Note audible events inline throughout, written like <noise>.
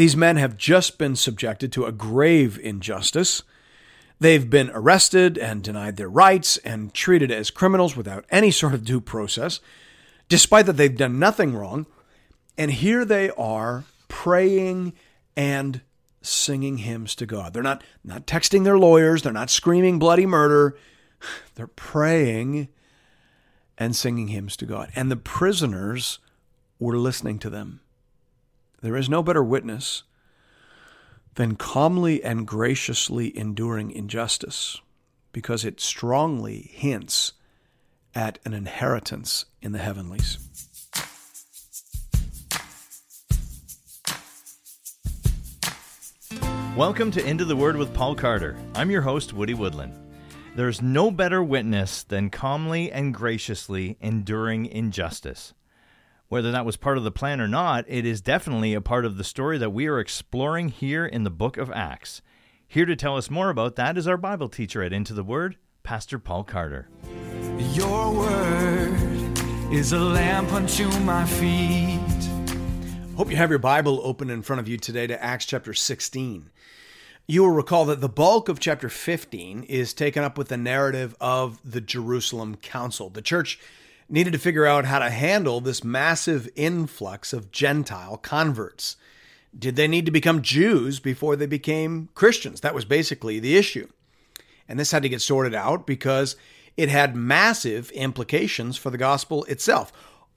These men have just been subjected to a grave injustice. They've been arrested and denied their rights and treated as criminals without any sort of due process, despite that they've done nothing wrong. And here they are praying and singing hymns to God. They're not, not texting their lawyers, they're not screaming bloody murder. <sighs> They're praying and singing hymns to God. And the prisoners were listening to them. There is no better witness than calmly and graciously enduring injustice because it strongly hints at an inheritance in the heavenlies. Welcome to Into the Word with Paul Carter. I'm your host, Woody Woodland. There's no better witness than calmly and graciously enduring injustice. Whether that was part of the plan or not, it is definitely a part of the story that we are exploring here in the book of Acts. Here to tell us more about that is our Bible teacher at Into the Word, Pastor Paul Carter. Your word is a lamp unto my feet. Hope you have your Bible open in front of you today to Acts chapter 16. You will recall that the bulk of chapter 15 is taken up with the narrative of the Jerusalem Council. The church needed to figure out how to handle this massive influx of Gentile converts. Did they need to become Jews before they became Christians? That was basically the issue. And this had to get sorted out because it had massive implications for the gospel itself.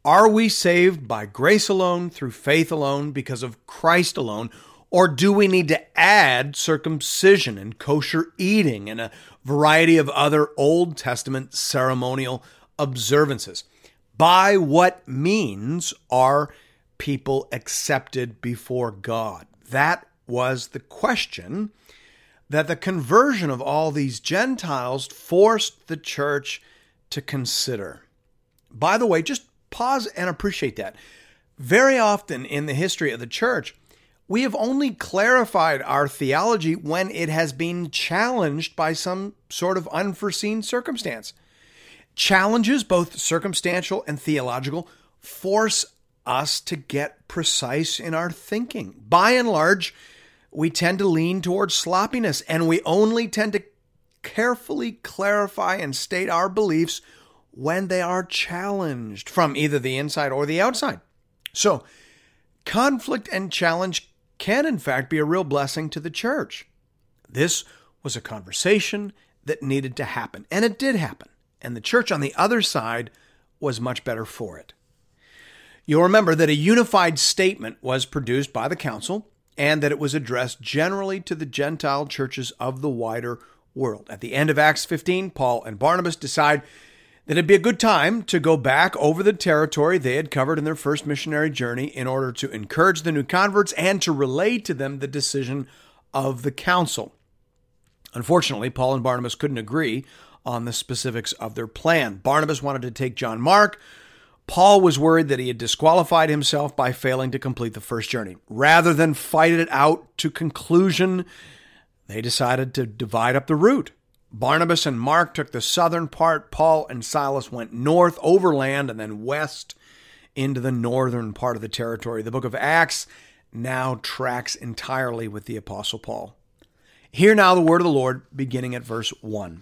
Are we saved by grace alone, through faith alone, because of Christ alone? Or do we need to add circumcision and kosher eating and a variety of other Old Testament ceremonial observances. By what means are people accepted before God? That was the question that the conversion of all these Gentiles forced the church to consider. By the way, just pause and appreciate that. Very often in the history of the church, we have only clarified our theology when it has been challenged by some sort of unforeseen circumstance. Challenges, both circumstantial and theological, force us to get precise in our thinking. By and large, we tend to lean towards sloppiness and we only tend to carefully clarify and state our beliefs when they are challenged from either the inside or the outside. So, conflict and challenge can, in fact, be a real blessing to the church. This was a conversation that needed to happen, and it did happen and the church on the other side was much better for it. You'll remember that a unified statement was produced by the council and that it was addressed generally to the Gentile churches of the wider world. At the end of Acts 15, Paul and Barnabas decide that it'd be a good time to go back over the territory they had covered in their first missionary journey in order to encourage the new converts and to relay to them the decision of the council. Unfortunately, Paul and Barnabas couldn't agree on the specifics of their plan. Barnabas wanted to take John Mark. Paul was worried that he had disqualified himself by failing to complete the first journey. Rather than fight it out to conclusion, they decided to divide up the route. Barnabas and Mark took the southern part, Paul and Silas went north overland and then west into the northern part of the territory. The book of Acts now tracks entirely with the Apostle Paul. Hear now the word of the Lord, beginning at verse 1.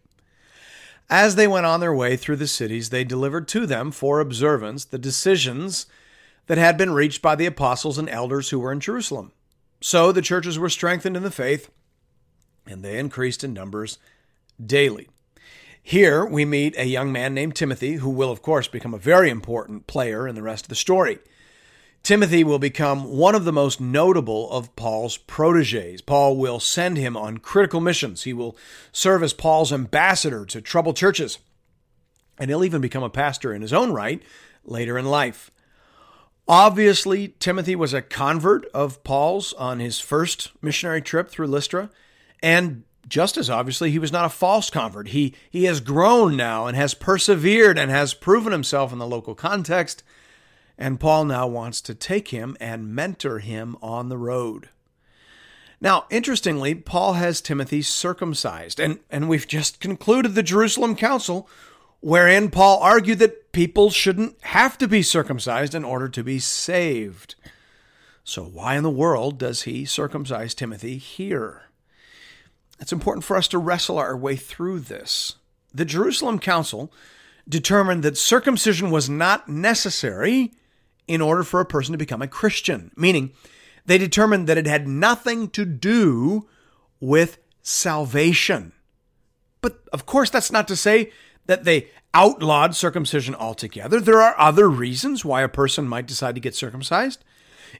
As they went on their way through the cities, they delivered to them for observance the decisions that had been reached by the apostles and elders who were in Jerusalem. So the churches were strengthened in the faith, and they increased in numbers daily. Here we meet a young man named Timothy, who will, of course, become a very important player in the rest of the story. Timothy will become one of the most notable of Paul's proteges. Paul will send him on critical missions. He will serve as Paul's ambassador to troubled churches. And he'll even become a pastor in his own right later in life. Obviously, Timothy was a convert of Paul's on his first missionary trip through Lystra, and just as obviously, he was not a false convert. He, he has grown now and has persevered and has proven himself in the local context. And Paul now wants to take him and mentor him on the road. Now, interestingly, Paul has Timothy circumcised, and, and we've just concluded the Jerusalem Council, wherein Paul argued that people shouldn't have to be circumcised in order to be saved. So, why in the world does he circumcise Timothy here? It's important for us to wrestle our way through this. The Jerusalem Council determined that circumcision was not necessary in order for a person to become a Christian, meaning they determined that it had nothing to do with salvation. But of course, that's not to say that they outlawed circumcision altogether. There are other reasons why a person might decide to get circumcised.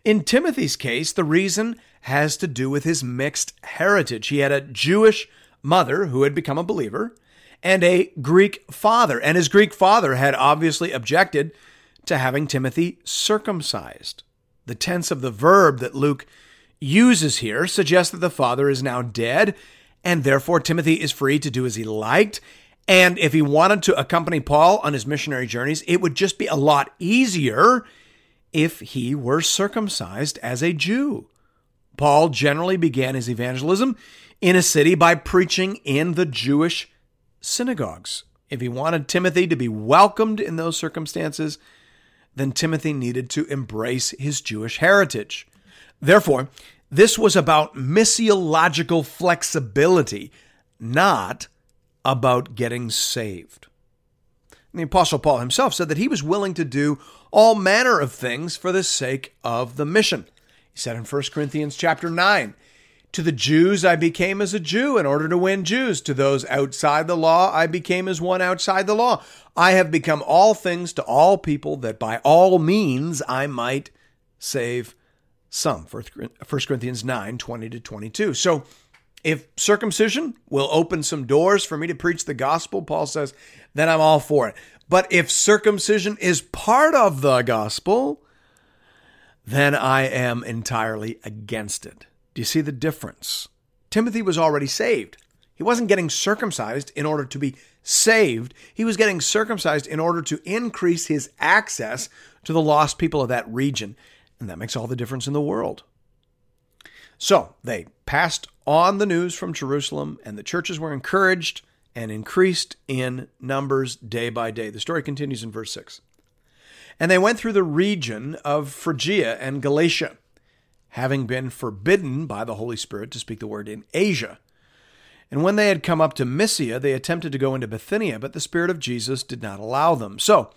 In Timothy's case, the reason has to do with his mixed heritage. He had a Jewish mother who had become a believer and a Greek father. And his Greek father had obviously objected to having Timothy circumcised. The tense of the verb that Luke uses here suggests that the father is now dead, and therefore Timothy is free to do as he liked. And if he wanted to accompany Paul on his missionary journeys, it would just be a lot easier if he were circumcised as a Jew. Paul generally began his evangelism in a city by preaching in the Jewish synagogues. If he wanted Timothy to be welcomed in those circumstances, then Timothy needed to embrace his Jewish heritage. Therefore, this was about missiological flexibility, not about getting saved. The Apostle Paul himself said that he was willing to do all manner of things for the sake of the mission. He said in 1 Corinthians chapter 9, to the Jews I became as a Jew in order to win Jews. To those outside the law I became as one outside the law. I have become all things to all people that by all means I might save some. 1 Corinthians 9 20 to 22. So if circumcision will open some doors for me to preach the gospel, Paul says, then I'm all for it. But if circumcision is part of the gospel, then I am entirely against it. Do you see the difference? Timothy was already saved. He wasn't getting circumcised in order to be saved. He was getting circumcised in order to increase his access to the lost people of that region. And that makes all the difference in the world. So they passed on the news from Jerusalem, and the churches were encouraged and increased in numbers day by day. The story continues in verse 6. And they went through the region of Phrygia and Galatia, having been forbidden by the Holy Spirit to speak the word in Asia. And when they had come up to Mysia, they attempted to go into Bithynia, but the Spirit of Jesus did not allow them. So,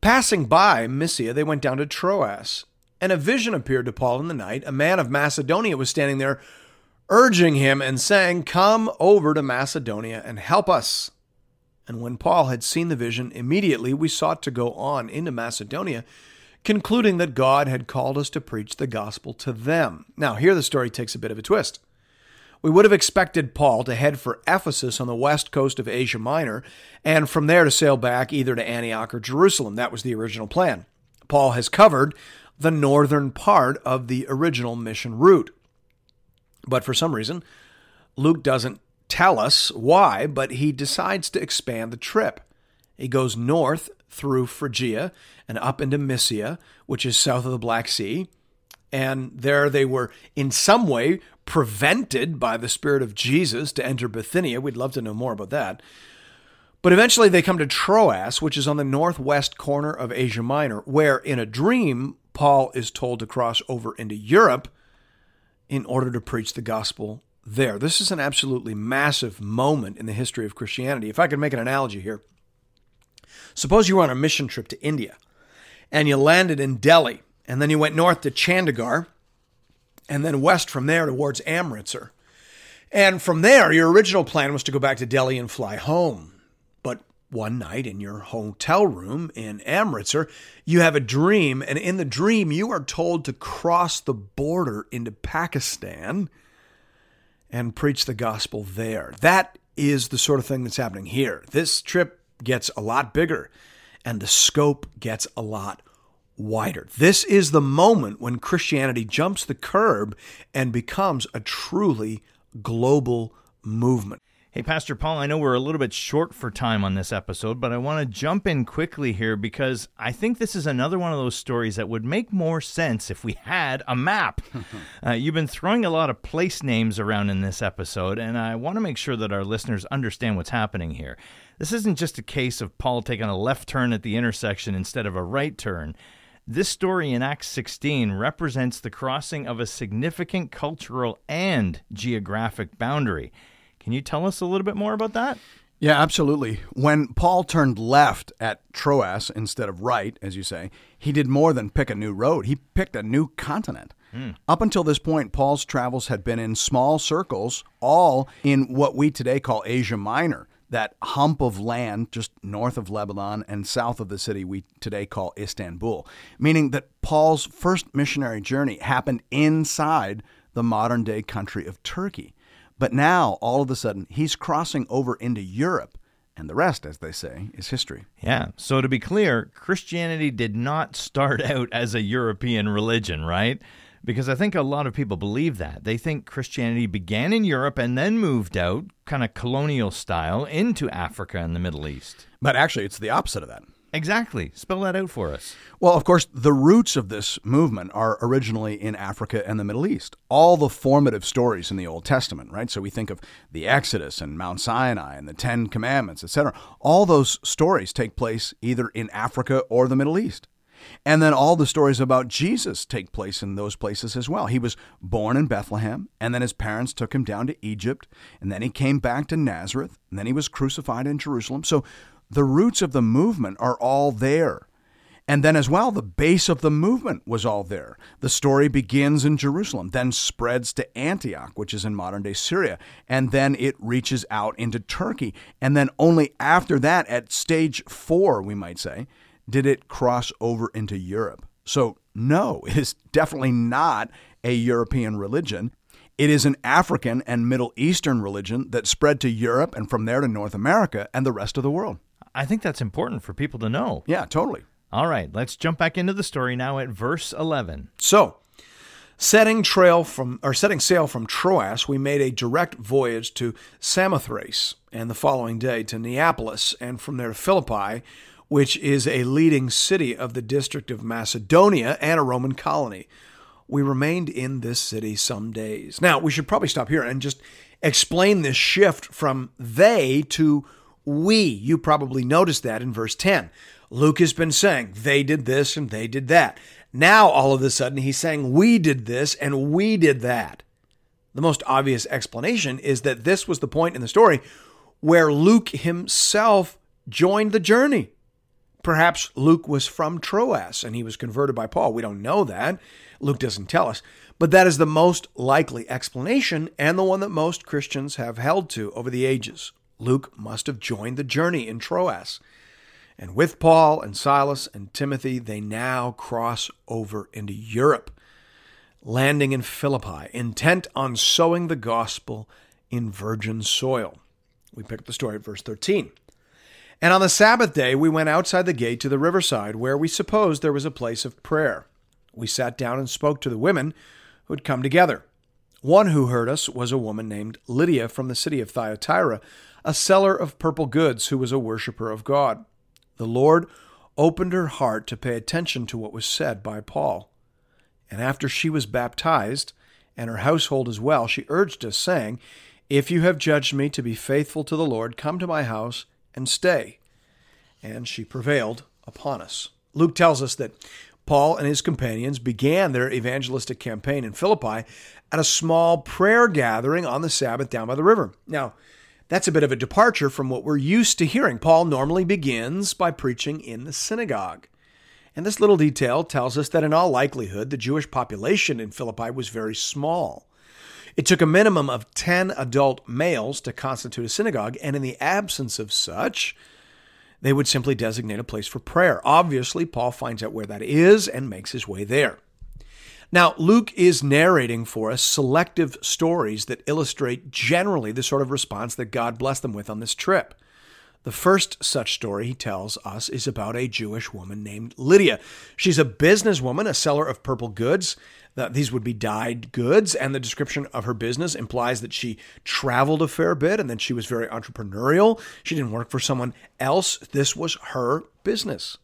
passing by Mysia, they went down to Troas. And a vision appeared to Paul in the night. A man of Macedonia was standing there, urging him and saying, Come over to Macedonia and help us. And when Paul had seen the vision, immediately we sought to go on into Macedonia, concluding that God had called us to preach the gospel to them. Now, here the story takes a bit of a twist. We would have expected Paul to head for Ephesus on the west coast of Asia Minor, and from there to sail back either to Antioch or Jerusalem. That was the original plan. Paul has covered the northern part of the original mission route. But for some reason, Luke doesn't tell us why, but he decides to expand the trip. He goes north through Phrygia and up into Mysia, which is south of the Black Sea. And there they were, in some way, prevented by the Spirit of Jesus to enter Bithynia. We'd love to know more about that. But eventually they come to Troas, which is on the northwest corner of Asia Minor, where in a dream, Paul is told to cross over into Europe in order to preach the gospel there. This is an absolutely massive moment in the history of Christianity. If I could make an analogy here, suppose you were on a mission trip to India and you landed in Delhi, and then you went north to Chandigarh, and then west from there towards Amritsar. And from there, your original plan was to go back to Delhi and fly home. But one night in your hotel room in Amritsar, you have a dream, and in the dream, you are told to cross the border into Pakistan and preach the gospel there. That is the sort of thing that's happening here. This trip gets a lot bigger and the scope gets a lot wider. This is the moment when Christianity jumps the curb and becomes a truly global movement. Hey, Pastor Paul, I know we're a little bit short for time on this episode, but I want to jump in quickly here because I think this is another one of those stories that would make more sense if we had a map. <laughs> uh, you've been throwing a lot of place names around in this episode, and I want to make sure that our listeners understand what's happening here. This isn't just a case of Paul taking a left turn at the intersection instead of a right turn. This story in Acts 16 represents the crossing of a significant cultural and geographic boundary. Can you tell us a little bit more about that? Yeah, absolutely. When Paul turned left at Troas instead of right, as you say, he did more than pick a new road. He picked a new continent. Mm. Up until this point, Paul's travels had been in small circles, all in what we today call Asia Minor, that hump of land just north of Lebanon and south of the city we today call Istanbul, meaning that Paul's first missionary journey happened inside the modern day country of Turkey. But now, all of a sudden, he's crossing over into Europe. And the rest, as they say, is history. Yeah. So to be clear, Christianity did not start <laughs> out as a European religion, right? Because I think a lot of people believe that. They think Christianity began in Europe and then moved out, kind of colonial style, into Africa and the Middle East. But actually, it's the opposite of that. Exactly. Spell that out for us. Well, of course, the roots of this movement are originally in Africa and the Middle East. All the formative stories in the Old Testament, right? So we think of the Exodus and Mount Sinai and the Ten Commandments, etc. All those stories take place either in Africa or the Middle East. And then all the stories about Jesus take place in those places as well. He was born in Bethlehem, and then his parents took him down to Egypt, and then he came back to Nazareth, and then he was crucified in Jerusalem. So the roots of the movement are all there. And then, as well, the base of the movement was all there. The story begins in Jerusalem, then spreads to Antioch, which is in modern day Syria, and then it reaches out into Turkey. And then, only after that, at stage four, we might say, did it cross over into Europe. So, no, <laughs> it is definitely not a European religion. It is an African and Middle Eastern religion that spread to Europe and from there to North America and the rest of the world. I think that's important for people to know. Yeah, totally. All right, let's jump back into the story now at verse 11. So, setting trail from or setting sail from Troas, we made a direct voyage to Samothrace and the following day to Neapolis and from there to Philippi, which is a leading city of the district of Macedonia and a Roman colony. We remained in this city some days. Now, we should probably stop here and just explain this shift from they to we. You probably noticed that in verse 10. Luke has been saying they did this and they did that. Now, all of a sudden, he's saying we did this and we did that. The most obvious explanation is that this was the point in the story where Luke himself joined the journey. Perhaps Luke was from Troas and he was converted by Paul. We don't know that. Luke doesn't tell us. But that is the most likely explanation and the one that most Christians have held to over the ages. Luke must have joined the journey in Troas. And with Paul and Silas and Timothy, they now cross over into Europe, landing in Philippi, intent on sowing the gospel in virgin soil. We pick up the story at verse 13. And on the Sabbath day, we went outside the gate to the riverside, where we supposed there was a place of prayer. We sat down and spoke to the women who had come together. One who heard us was a woman named Lydia from the city of Thyatira a seller of purple goods who was a worshiper of God. The Lord opened her heart to pay attention to what was said by Paul. And after she was baptized, and her household as well, she urged us, saying, If you have judged me to be faithful to the Lord, come to my house and stay. And she prevailed upon us. Luke tells us that Paul and his companions began their evangelistic campaign in Philippi at a small prayer gathering on the Sabbath down by the river. Now, that's a bit of a departure from what we're used to hearing. Paul normally begins by preaching in the synagogue. And this little detail tells us that in all likelihood, the Jewish population in Philippi was very small. It took a minimum of 10 adult males to constitute a synagogue, and in the absence of such, they would simply designate a place for prayer. Obviously, Paul finds out where that is and makes his way there. Now, Luke is narrating for us selective stories that illustrate generally the sort of response that God blessed them with on this trip. The first such story he tells us is about a Jewish woman named Lydia. She's a businesswoman, a seller of purple goods. These would be dyed goods, and the description of her business implies that she traveled a fair bit and that she was very entrepreneurial. She didn't work for someone else. This was her business.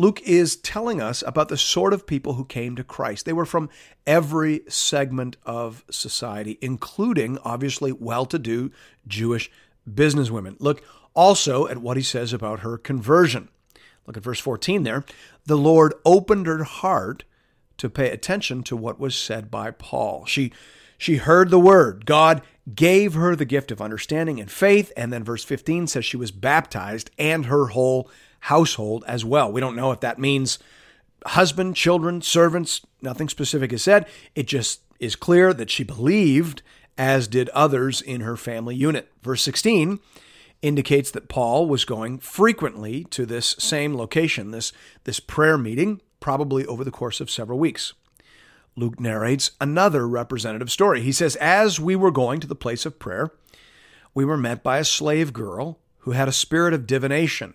Luke is telling us about the sort of people who came to Christ. They were from every segment of society, including, obviously, well to do Jewish businesswomen. Look also at what he says about her conversion. Look at verse 14 there. The Lord opened her heart to pay attention to what was said by Paul. She she heard the word. God gave her the gift of understanding and faith, and then verse 15 says she was baptized and her whole household as well. We don't know if that means husband, children, servants, nothing specific is said. It just is clear that she believed as did others in her family unit. Verse 16 indicates that Paul was going frequently to this same location, this, this prayer meeting, probably over the course of several weeks. Luke narrates another representative story. He says, As we were going to the place of prayer, we were met by a slave girl who had a spirit of divination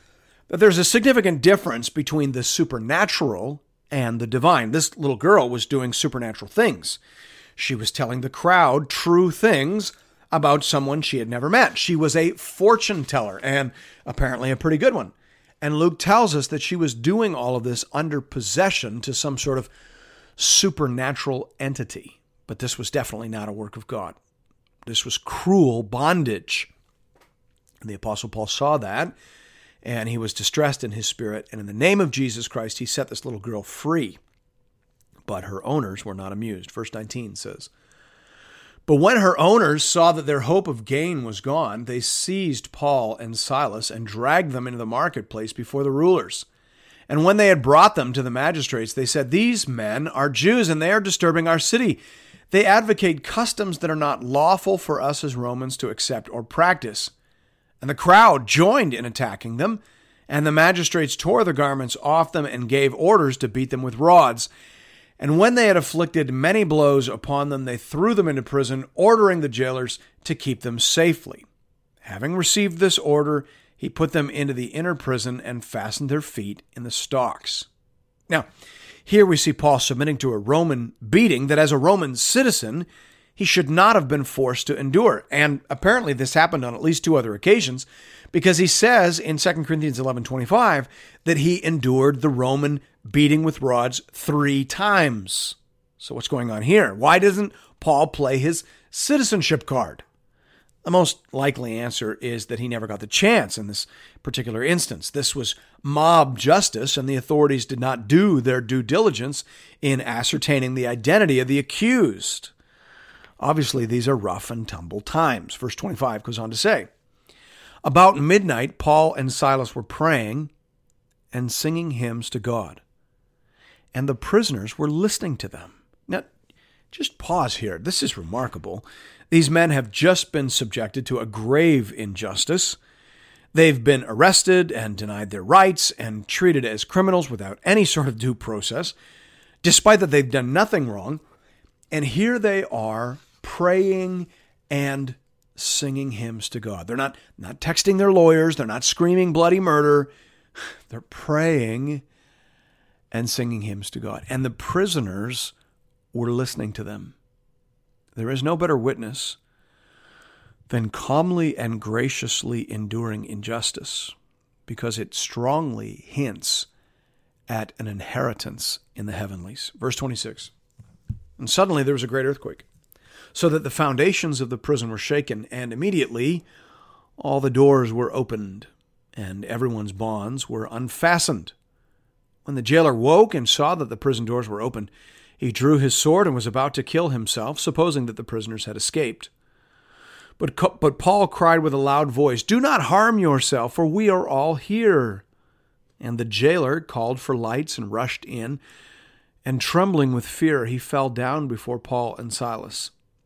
that there's a significant difference between the supernatural and the divine. This little girl was doing supernatural things. She was telling the crowd true things about someone she had never met. She was a fortune teller and apparently a pretty good one. And Luke tells us that she was doing all of this under possession to some sort of supernatural entity. But this was definitely not a work of God. This was cruel bondage. And the Apostle Paul saw that and he was distressed in his spirit. And in the name of Jesus Christ, he set this little girl free but her owners were not amused. Verse 19 says, But when her owners saw that their hope of gain was gone, they seized Paul and Silas and dragged them into the marketplace before the rulers. And when they had brought them to the magistrates, they said, These men are Jews, and they are disturbing our city. They advocate customs that are not lawful for us as Romans to accept or practice. And the crowd joined in attacking them, and the magistrates tore the garments off them and gave orders to beat them with rods. And when they had afflicted many blows upon them, they threw them into prison, ordering the jailers to keep them safely. Having received this order, he put them into the inner prison and fastened their feet in the stocks. Now, here we see Paul submitting to a Roman beating that, as a Roman citizen, he should not have been forced to endure. And apparently, this happened on at least two other occasions because he says in 2 Corinthians 11 25 that he endured the Roman beating with rods three times. So, what's going on here? Why doesn't Paul play his citizenship card? The most likely answer is that he never got the chance in this particular instance. This was mob justice, and the authorities did not do their due diligence in ascertaining the identity of the accused. Obviously, these are rough and tumble times. Verse 25 goes on to say About midnight, Paul and Silas were praying and singing hymns to God and the prisoners were listening to them. Now, just pause here. This is remarkable. These men have just been subjected to a grave injustice. They've been arrested and denied their rights and treated as criminals without any sort of due process, despite that they've done nothing wrong. And here they are praying and singing hymns to God. They're not, not texting their lawyers, they're not screaming bloody murder. <sighs> They're praying and singing hymns to God. And the prisoners were listening to them. There is no better witness than calmly and graciously enduring injustice because it strongly hints at an inheritance in the heavenlies. Verse 26. And suddenly there was a great earthquake, so that the foundations of the prison were shaken, and immediately all the doors were opened, and everyone's bonds were unfastened. When the jailer woke and saw that the prison doors were open, he drew his sword and was about to kill himself, supposing that the prisoners had escaped. But, but Paul cried with a loud voice, Do not harm yourself, for we are all here. And the jailer called for lights and rushed in, and trembling with fear, he fell down before Paul and Silas.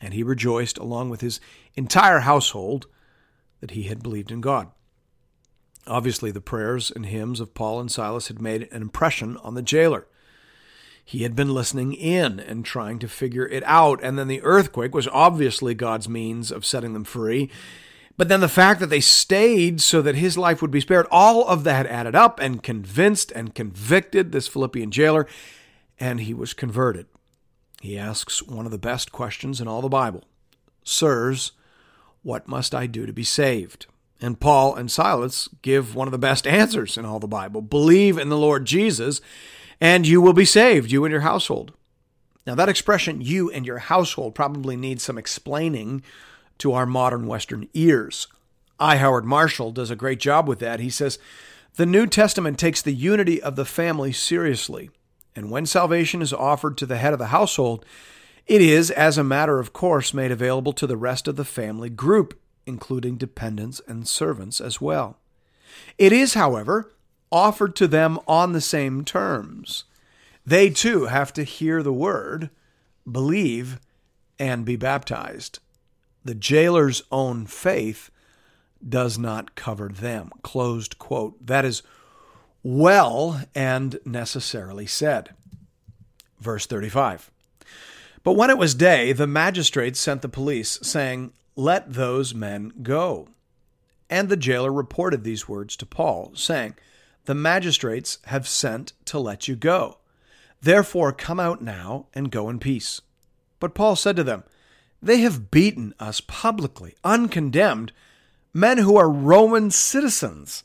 And he rejoiced along with his entire household that he had believed in God. Obviously, the prayers and hymns of Paul and Silas had made an impression on the jailer. He had been listening in and trying to figure it out. And then the earthquake was obviously God's means of setting them free. But then the fact that they stayed so that his life would be spared, all of that added up and convinced and convicted this Philippian jailer, and he was converted. He asks one of the best questions in all the Bible Sirs, what must I do to be saved? And Paul and Silas give one of the best answers in all the Bible believe in the Lord Jesus and you will be saved, you and your household. Now, that expression, you and your household, probably needs some explaining to our modern Western ears. I. Howard Marshall does a great job with that. He says, The New Testament takes the unity of the family seriously, and when salvation is offered to the head of the household, it is, as a matter of course, made available to the rest of the family group, including dependents and servants as well. It is, however, offered to them on the same terms. They too have to hear the word, believe, and be baptized. The jailer's own faith does not cover them. Closed quote. That is well and necessarily said. Verse 35. But when it was day, the magistrates sent the police, saying, Let those men go. And the jailer reported these words to Paul, saying, the magistrates have sent to let you go. Therefore, come out now and go in peace. But Paul said to them, They have beaten us publicly, uncondemned, men who are Roman citizens,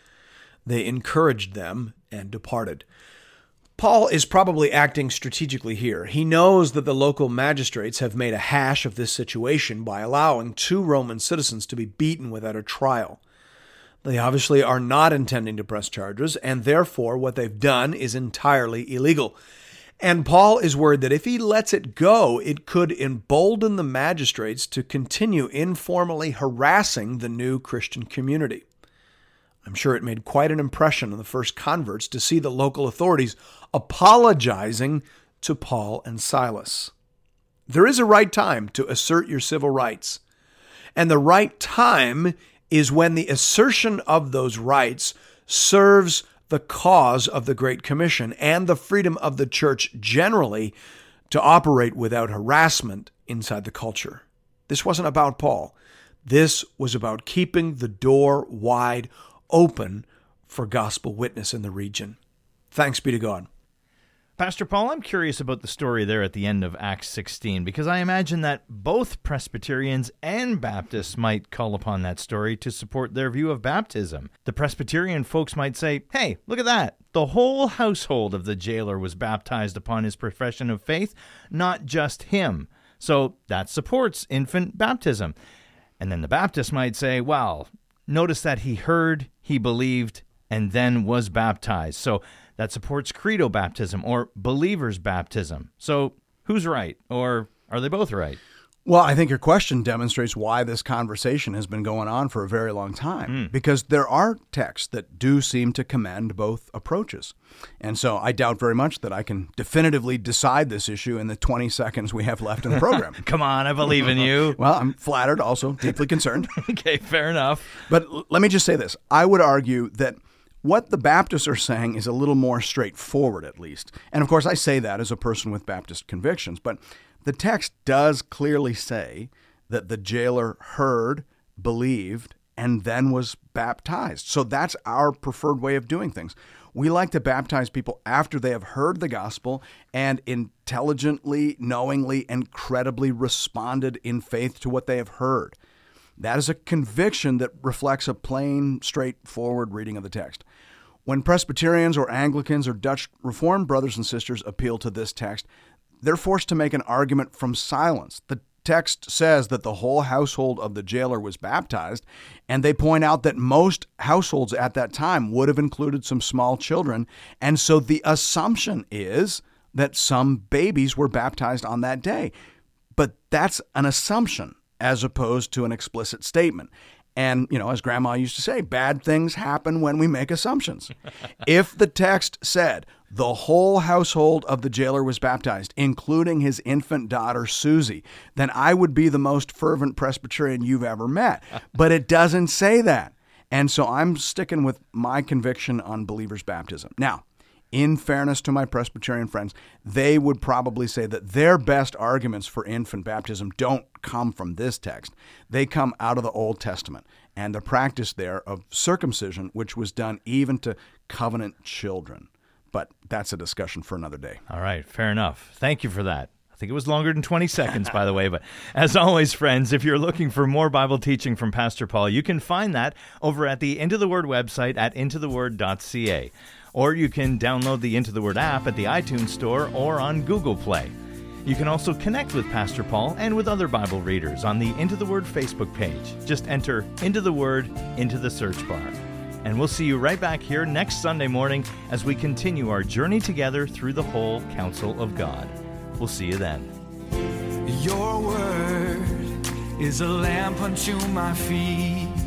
they encouraged them and departed. Paul is probably acting strategically here. He knows that the local magistrates have made a hash of this situation by allowing two Roman citizens to be beaten without a trial. They obviously are not intending to press charges, and therefore what they've done is entirely illegal. And Paul is worried that if he lets it go, it could embolden the magistrates to continue informally harassing the new Christian community. I'm sure it made quite an impression on the first converts to see the local authorities apologizing to Paul and Silas. There is a right time to assert your civil rights, and the right time is when the assertion of those rights serves the cause of the Great Commission and the freedom of the church generally to operate without harassment inside the culture. This wasn't about Paul. This was about keeping the door wide open for gospel witness in the region. Thanks be to God. Pastor Paul, I'm curious about the story there at the end of Acts 16 because I imagine that both Presbyterians and Baptists might call upon that story to support their view of baptism. The Presbyterian folks might say, hey, look at that. The whole household of the jailer was baptized upon his profession of faith, not just him. So that supports infant baptism. And then the Baptist might say, well, notice that he heard, he believed, and then was baptized. So that supports credo baptism or believer's baptism. So who's right? Or are they both right? Well, I think your question demonstrates why this conversation has been going on for a very long time. Hmm. Because there are texts that do seem to commend both approaches. And so I doubt very much that I can definitively decide this issue in the 20 seconds we have left in the program. <laughs> Come on, I believe in you. <laughs> well, I'm flattered, also deeply concerned. <laughs> okay, fair enough. But l- let me just say this I would argue that what the Baptists are saying is a little more straightforward, at least. And of course, I say that as a person with Baptist convictions, but the text does clearly say that the jailer heard, believed, and then was baptized. So that's our preferred way of doing things. We like to baptize people after they have heard the gospel and intelligently, knowingly, and credibly responded in faith to what they have heard. That is a conviction that reflects a plain, straightforward reading of the text. When Presbyterians or Anglicans or Dutch Reformed brothers and sisters appeal to this text, they're forced to make an argument from silence. The text says that the whole household of the jailer was baptized, and they point out that most households at that time would have included some small children, and so the assumption is that some babies were baptized on that day. But that's an assumption as opposed to an explicit statement. And, you know, as grandma used to say, bad things happen when we make assumptions. if the text said the whole household of the jailer was baptized, including his infant daughter, Susie, then I would be the most fervent Presbyterian you've ever met. But it doesn't say that. And so I'm sticking with my conviction on believers' baptism. Now, in fairness to my Presbyterian friends, they would probably say that their best arguments for infant baptism don't come from this text. They come out of the Old Testament and the practice there of circumcision, which was done even to covenant children. But that's a discussion for another day. All right, fair enough. Thank you for that. I think it was longer than 20 seconds, by the way. But as always, friends, if you're looking for more Bible teaching from Pastor Paul, you can find that over at the Into the Word website at intotheword.ca. Or you can download the Into the Word app at the iTunes Store or on Google Play. You can also connect with Pastor Paul and with other Bible readers on the Into the Word Facebook page. Just enter Into the Word into the search bar. And we'll see you right back here next Sunday morning as we continue our journey together through the whole counsel of God. We'll see you then. Your word is a lamp unto my feet